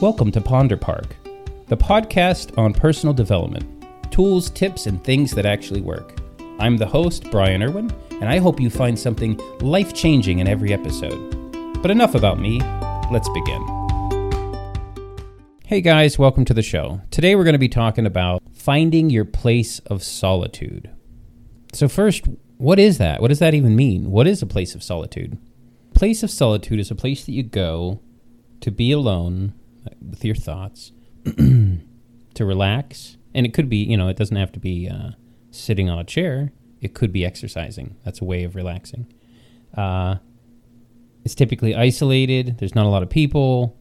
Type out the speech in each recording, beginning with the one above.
Welcome to Ponder Park, the podcast on personal development, tools, tips, and things that actually work. I'm the host, Brian Irwin, and I hope you find something life changing in every episode. But enough about me, let's begin. Hey guys, welcome to the show. Today we're going to be talking about finding your place of solitude. So, first, what is that? What does that even mean? What is a place of solitude? Place of solitude is a place that you go to be alone with your thoughts, to relax. And it could be, you know, it doesn't have to be uh, sitting on a chair. It could be exercising. That's a way of relaxing. Uh, it's typically isolated. There's not a lot of people.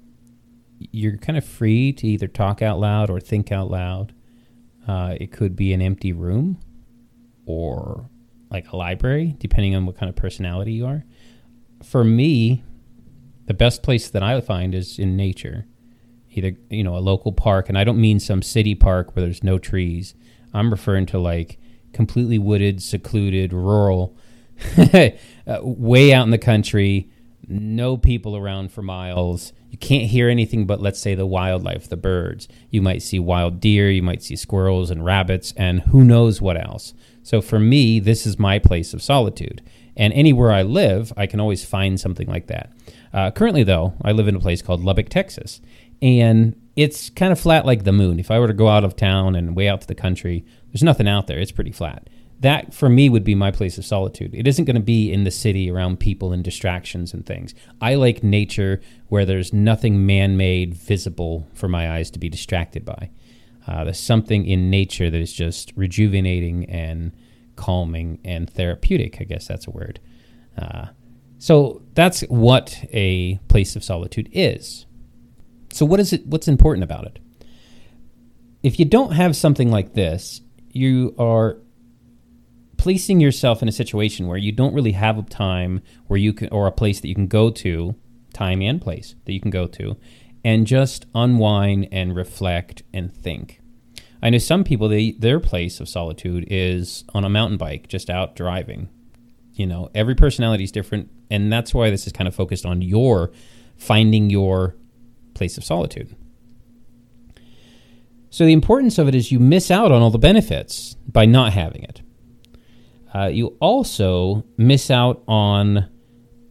You're kind of free to either talk out loud or think out loud. Uh, it could be an empty room or like a library, depending on what kind of personality you are. For me, the best place that I find is in nature either you know a local park, and I don't mean some city park where there's no trees. I'm referring to like completely wooded, secluded, rural, uh, way out in the country, no people around for miles. You can't hear anything but let's say the wildlife, the birds. You might see wild deer, you might see squirrels and rabbits, and who knows what else. So for me, this is my place of solitude. And anywhere I live, I can always find something like that. Uh, currently, though, I live in a place called Lubbock, Texas and it's kind of flat like the moon. If I were to go out of town and way out to the country, there's nothing out there. It's pretty flat. That for me would be my place of solitude. It isn't going to be in the city around people and distractions and things. I like nature where there's nothing man made visible for my eyes to be distracted by. Uh, there's something in nature that is just rejuvenating and calming and therapeutic. I guess that's a word. Uh, so that's what a place of solitude is. So what is it what's important about it? If you don't have something like this, you are placing yourself in a situation where you don't really have a time where you can or a place that you can go to, time and place that you can go to and just unwind and reflect and think. I know some people they their place of solitude is on a mountain bike, just out driving. You know, every personality is different, and that's why this is kind of focused on your finding your place of solitude. So the importance of it is you miss out on all the benefits by not having it. Uh, you also miss out on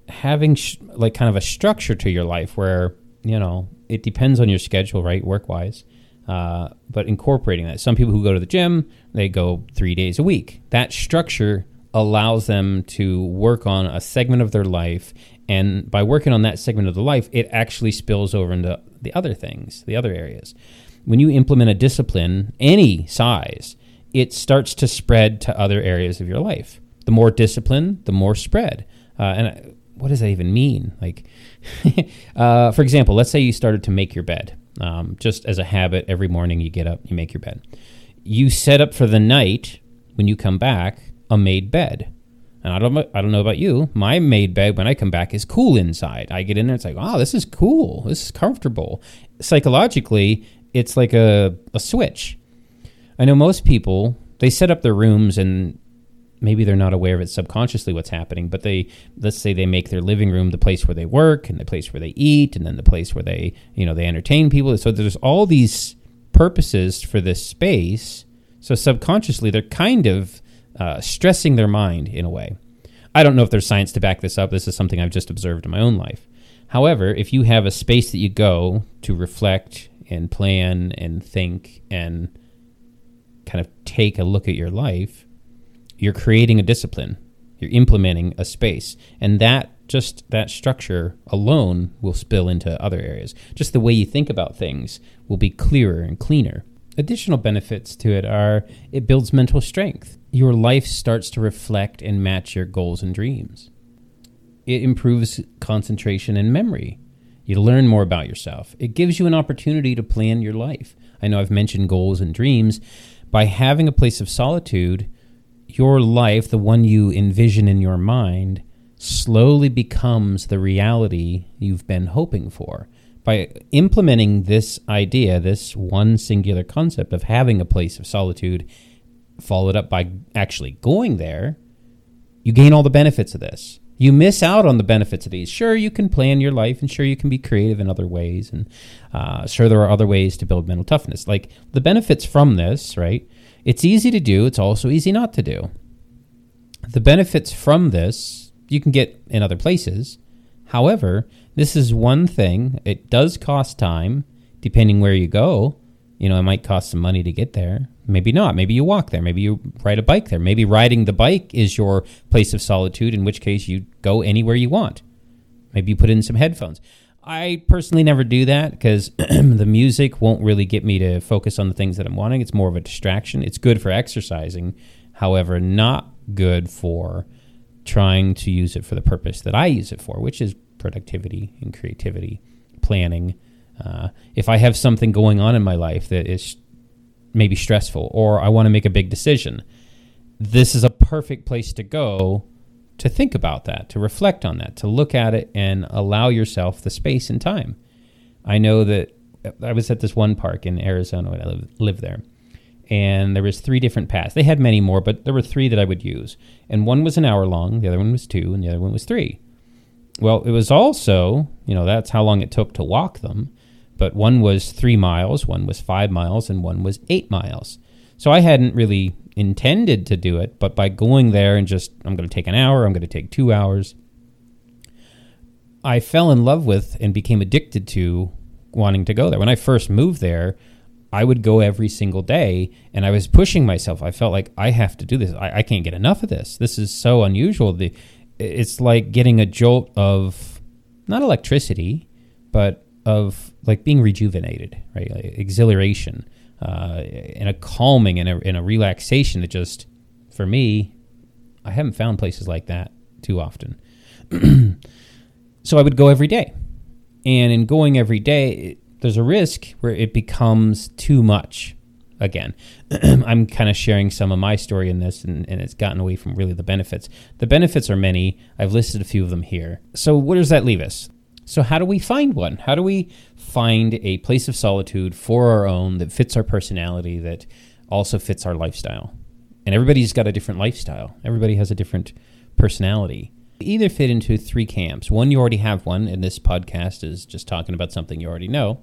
having sh- like kind of a structure to your life where you know it depends on your schedule, right, work wise. Uh, but incorporating that, some people who go to the gym they go three days a week. That structure allows them to work on a segment of their life and by working on that segment of the life, it actually spills over into the other things, the other areas. When you implement a discipline, any size, it starts to spread to other areas of your life. The more discipline, the more spread. Uh, and what does that even mean? Like, uh, for example, let's say you started to make your bed. Um, just as a habit, every morning you get up, you make your bed. You set up for the night when you come back a made bed. And I don't, I don't know about you. My made bed when I come back is cool inside. I get in there, it's like, wow, this is cool. This is comfortable. Psychologically, it's like a, a switch. I know most people they set up their rooms and maybe they're not aware of it subconsciously what's happening, but they let's say they make their living room the place where they work and the place where they eat and then the place where they you know they entertain people. So there's all these purposes for this space. So subconsciously they're kind of uh, stressing their mind in a way. I don't know if there's science to back this up. This is something I've just observed in my own life. However, if you have a space that you go to reflect and plan and think and kind of take a look at your life, you're creating a discipline. You're implementing a space. And that just that structure alone will spill into other areas. Just the way you think about things will be clearer and cleaner. Additional benefits to it are it builds mental strength. Your life starts to reflect and match your goals and dreams. It improves concentration and memory. You learn more about yourself. It gives you an opportunity to plan your life. I know I've mentioned goals and dreams. By having a place of solitude, your life, the one you envision in your mind, slowly becomes the reality you've been hoping for by implementing this idea, this one singular concept of having a place of solitude, followed up by actually going there, you gain all the benefits of this. You miss out on the benefits of these. Sure, you can plan your life, and sure, you can be creative in other ways, and uh, sure, there are other ways to build mental toughness. Like the benefits from this, right? It's easy to do. It's also easy not to do. The benefits from this you can get in other places. However, this is one thing. It does cost time, depending where you go. You know, it might cost some money to get there. Maybe not. Maybe you walk there. Maybe you ride a bike there. Maybe riding the bike is your place of solitude, in which case you go anywhere you want. Maybe you put in some headphones. I personally never do that because the music won't really get me to focus on the things that I'm wanting. It's more of a distraction. It's good for exercising, however, not good for trying to use it for the purpose that I use it for, which is productivity and creativity, planning. Uh, if I have something going on in my life that is maybe stressful or I want to make a big decision, this is a perfect place to go to think about that, to reflect on that, to look at it and allow yourself the space and time. I know that I was at this one park in Arizona when I live, lived there and there was three different paths. They had many more, but there were three that I would use. And one was an hour long, the other one was two, and the other one was three. Well, it was also, you know, that's how long it took to walk them. But one was three miles, one was five miles, and one was eight miles. So I hadn't really intended to do it, but by going there and just, I'm going to take an hour, I'm going to take two hours, I fell in love with and became addicted to wanting to go there. When I first moved there, I would go every single day and I was pushing myself. I felt like I have to do this. I, I can't get enough of this. This is so unusual. The, it's like getting a jolt of not electricity, but of like being rejuvenated, right? Like exhilaration, uh, and a calming and a, and a relaxation that just, for me, I haven't found places like that too often. so I would go every day. And in going every day, there's a risk where it becomes too much again. I'm kind of sharing some of my story in this, and, and, it's gotten away from really the benefits. The benefits are many. I've listed a few of them here. So, where does that leave us? So, how do we find one? How do we find a place of solitude for our own that fits our personality, that also fits our lifestyle? And everybody's got a different lifestyle, everybody has a different personality either fit into three camps. One, you already have one, and this podcast is just talking about something you already know.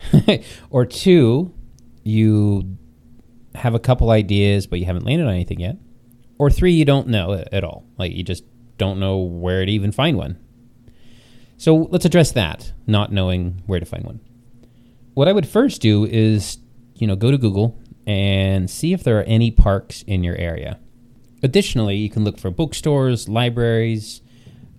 or two, you have a couple ideas, but you haven't landed on anything yet. Or three, you don't know at all. Like you just don't know where to even find one. So let's address that, not knowing where to find one. What I would first do is, you know, go to Google and see if there are any parks in your area. Additionally, you can look for bookstores, libraries.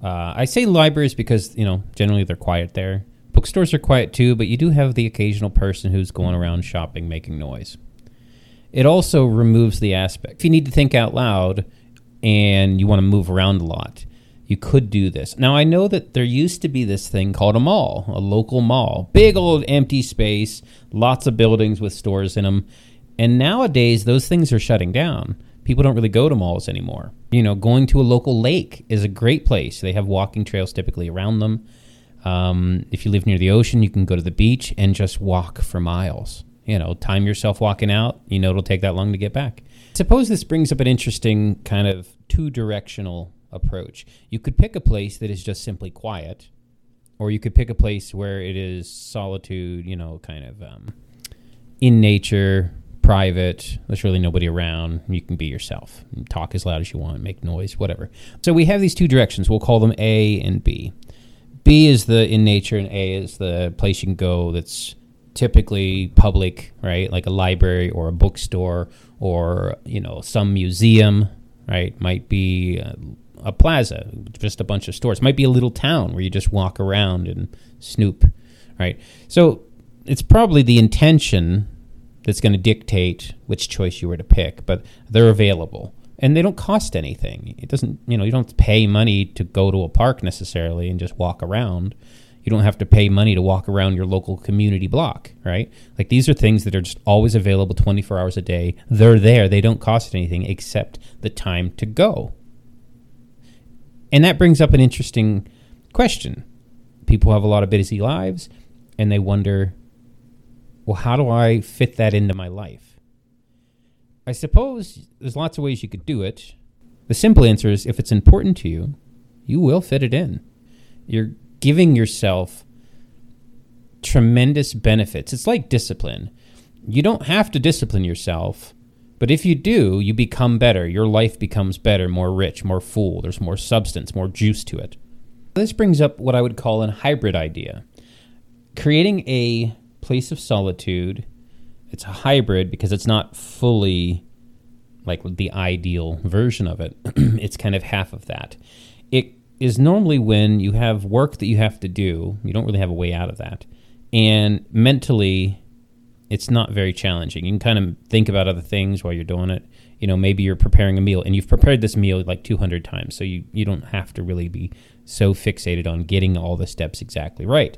Uh, I say libraries because you know generally they're quiet there. Bookstores are quiet too, but you do have the occasional person who's going around shopping, making noise. It also removes the aspect. If you need to think out loud and you want to move around a lot, you could do this. Now, I know that there used to be this thing called a mall, a local mall, big old empty space, lots of buildings with stores in them. And nowadays, those things are shutting down people don't really go to malls anymore. You know, going to a local lake is a great place. They have walking trails typically around them. Um, if you live near the ocean, you can go to the beach and just walk for miles. You know, time yourself walking out. You know, it'll take that long to get back. Suppose this brings up an interesting kind of two directional approach. You could pick a place that is just simply quiet, or you could pick a place where it is solitude, you know, kind of um, in nature, private. There's really nobody around. You can be yourself. Talk as loud as you want, make noise, whatever. So we have these two directions. We'll call them A and B. B is the in nature, and A is the place you can go that's typically public, right? Like a library or a bookstore or, you know, some museum, right? Might be a, a plaza, just a bunch of stores. Might be a little town where you just walk around and snoop, right? So it's probably the intention that's going to dictate which choice you were to pick, but they're available and they don't cost anything. It doesn't, you know, you don't pay money to go to a park necessarily and just walk around. You don't have to pay money to walk around your local community block, right? Like these are things that are just always available 24 hours a day. They're there. They don't cost anything except the time to go. And that brings up an interesting question. People have a lot of busy lives and they wonder well, how do I fit that into my life? I suppose there's lots of ways you could do it. The simple answer is if it's important to you, you will fit it in. You're giving yourself tremendous benefits. It's like discipline. You don't have to discipline yourself, but if you do, you become better. Your life becomes better, more rich, more full. There's more substance, more juice to it. This brings up what I would call an hybrid idea. Creating a place of solitude, it's a hybrid because it's not fully like the ideal version of it. it's kind of half of that. It is normally when you have work that you have to do, you don't really have a way out of that. And mentally, it's not very challenging. You can kind of think about other things while you're doing it. You know, maybe you're preparing a meal and you've prepared this meal like 200 times, so you, you don't have to really be so fixated on getting all the steps exactly right.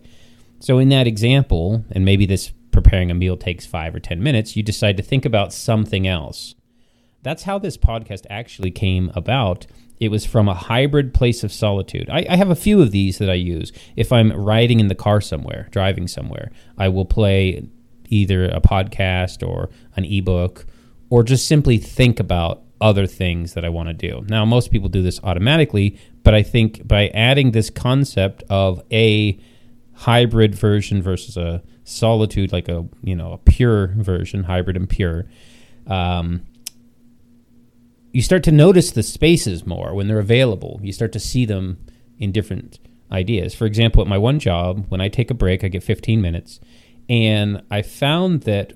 So, in that example, and maybe this preparing a meal takes five or 10 minutes, you decide to think about something else. That's how this podcast actually came about. It was from a hybrid place of solitude. I, I, have a few of these that I use. If I'm riding in the car somewhere, driving somewhere, I will play either a podcast or an ebook or just simply think about other things that I want to do. Now, most people do this automatically, but I think by adding this concept of a hybrid version versus a solitude, like a you know a pure version, hybrid and pure, um, you start to notice the spaces more when they're available. You start to see them in different ideas. For example, at my one job, when I take a break, I get 15 minutes, and I found that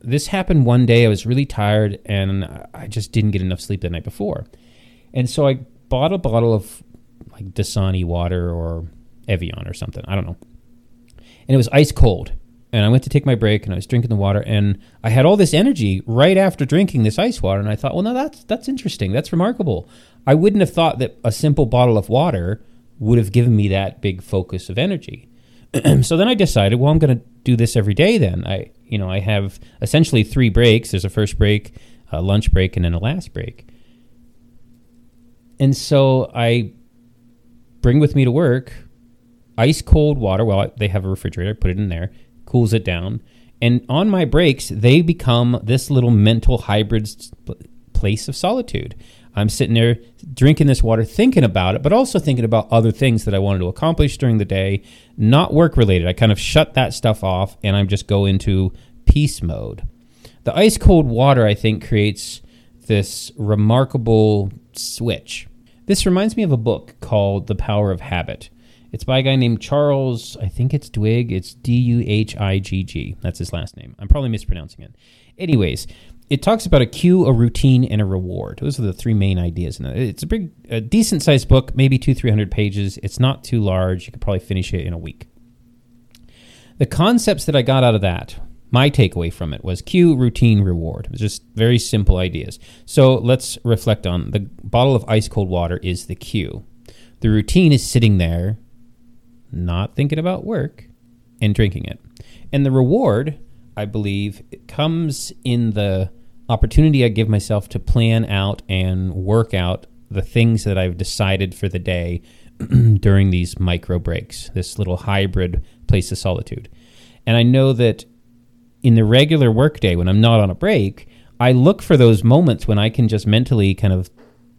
this happened one day. I was really tired and I just didn't get enough sleep the night before. And so I bought a bottle of like Dasani water or Evian or something. I don't know. And it was ice cold. And I went to take my break and I was drinking the water and I had all this energy right after drinking this ice water and I thought, well no that's that's interesting. That's remarkable. I wouldn't have thought that a simple bottle of water would have given me that big focus of energy. so then I decided, well, I'm going to do this every day. Then I, you know, I have essentially three breaks. There's a first break, a lunch break, and then a last break. And so I bring with me to work ice cold water. Well, they have a refrigerator. I put it in there, cools it down, and on my breaks, they become this little mental hybrid place of solitude. I'm sitting there drinking this water, thinking about it, but also thinking about other things that I wanted to accomplish during the day, not work related. I kind of shut that stuff off and I'm just go into peace mode. The ice cold water, I think, creates this remarkable switch. This reminds me of a book called The Power of Habit. It's by a guy named Charles, I think it's Dwig. It's D U H I G G. That's his last name. I'm probably mispronouncing it. Anyways, it talks about a cue, a routine, and a reward. Those are the three main ideas it. It's a big, a decent sized book, maybe two, three hundred pages. It's not too large. You could probably finish it in a week. The concepts that I got out of that, my takeaway from it was cue, routine, reward. It was just very simple ideas. So let's reflect on the bottle of ice cold water is the cue. The routine is sitting there, not thinking about work, and drinking it. And the reward, I believe, comes in the opportunity I give myself to plan out and work out the things that I've decided for the day during these micro breaks, this little hybrid place of solitude. And I know that in the regular workday, when I'm not on a break, I look for those moments when I can just mentally kind of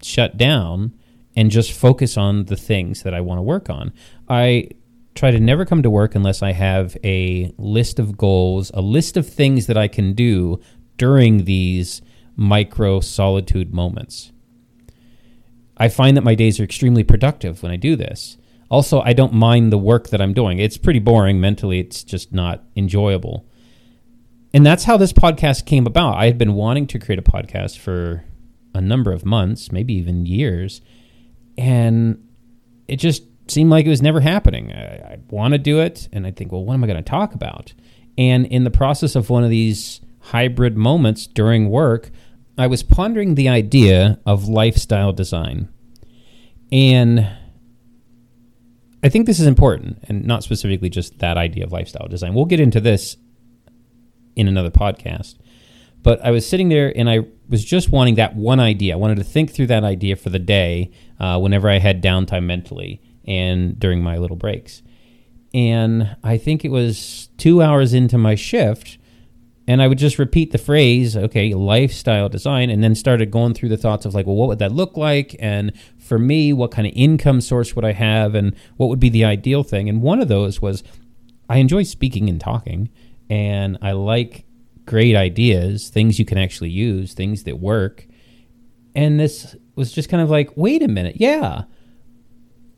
shut down and just focus on the things that I want to work on. I try to never come to work unless I have a list of goals, a list of things that I can do during these micro solitude moments. I find that my days are extremely productive when I do this. Also, I don't mind the work that I'm doing. It's pretty boring mentally, it's just not enjoyable. And that's how this podcast came about. I had been wanting to create a podcast for a number of months, maybe even years, and it just seemed like it was never happening. I, I want to do it, and I think, well, what am I going to talk about? And in the process of one of these hybrid moments during work, I was pondering the idea of lifestyle design. And I think this is important, and not specifically just that idea of lifestyle design. We'll get into this in another podcast. But I was sitting there and I was just wanting that one idea. I wanted to think through that idea for the day uh, whenever I had downtime mentally and during my little breaks. And I think it was two hours into my shift And I would just repeat the phrase, okay, lifestyle design, and then started going through the thoughts of like, well, what would that look like? And for me, what kind of income source would I have? And what would be the ideal thing? And one of those was I enjoy speaking and talking, and I like great ideas, things you can actually use, things that work. And this was just kind of like, wait a minute, yeah.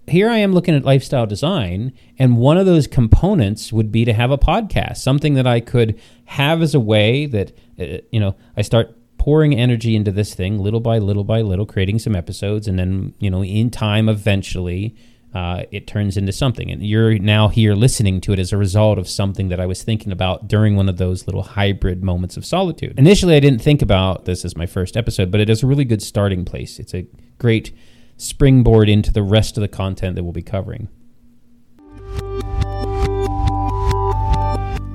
Here I am looking at lifestyle design, and one of those components would be to have a podcast, something that I could have as a way that, uh, you know, I start pouring energy into this thing little by little by little, creating some episodes, and then, you know, in time, eventually, uh, it turns into something. And you're now here listening to it as a result of something that I was thinking about during one of those little hybrid moments of solitude. Initially, I didn't think about this as my first episode, but it is a really good starting place. It's a great springboard into the rest of the content that we'll be covering.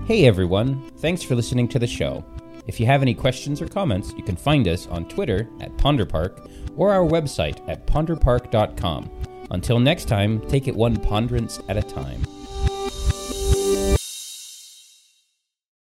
Hey everyone, thanks for listening to the show. If you have any questions or comments, you can find us on Twitter at Ponderpark or our website at ponderpark.com. Until next time, take it one ponderance at a time.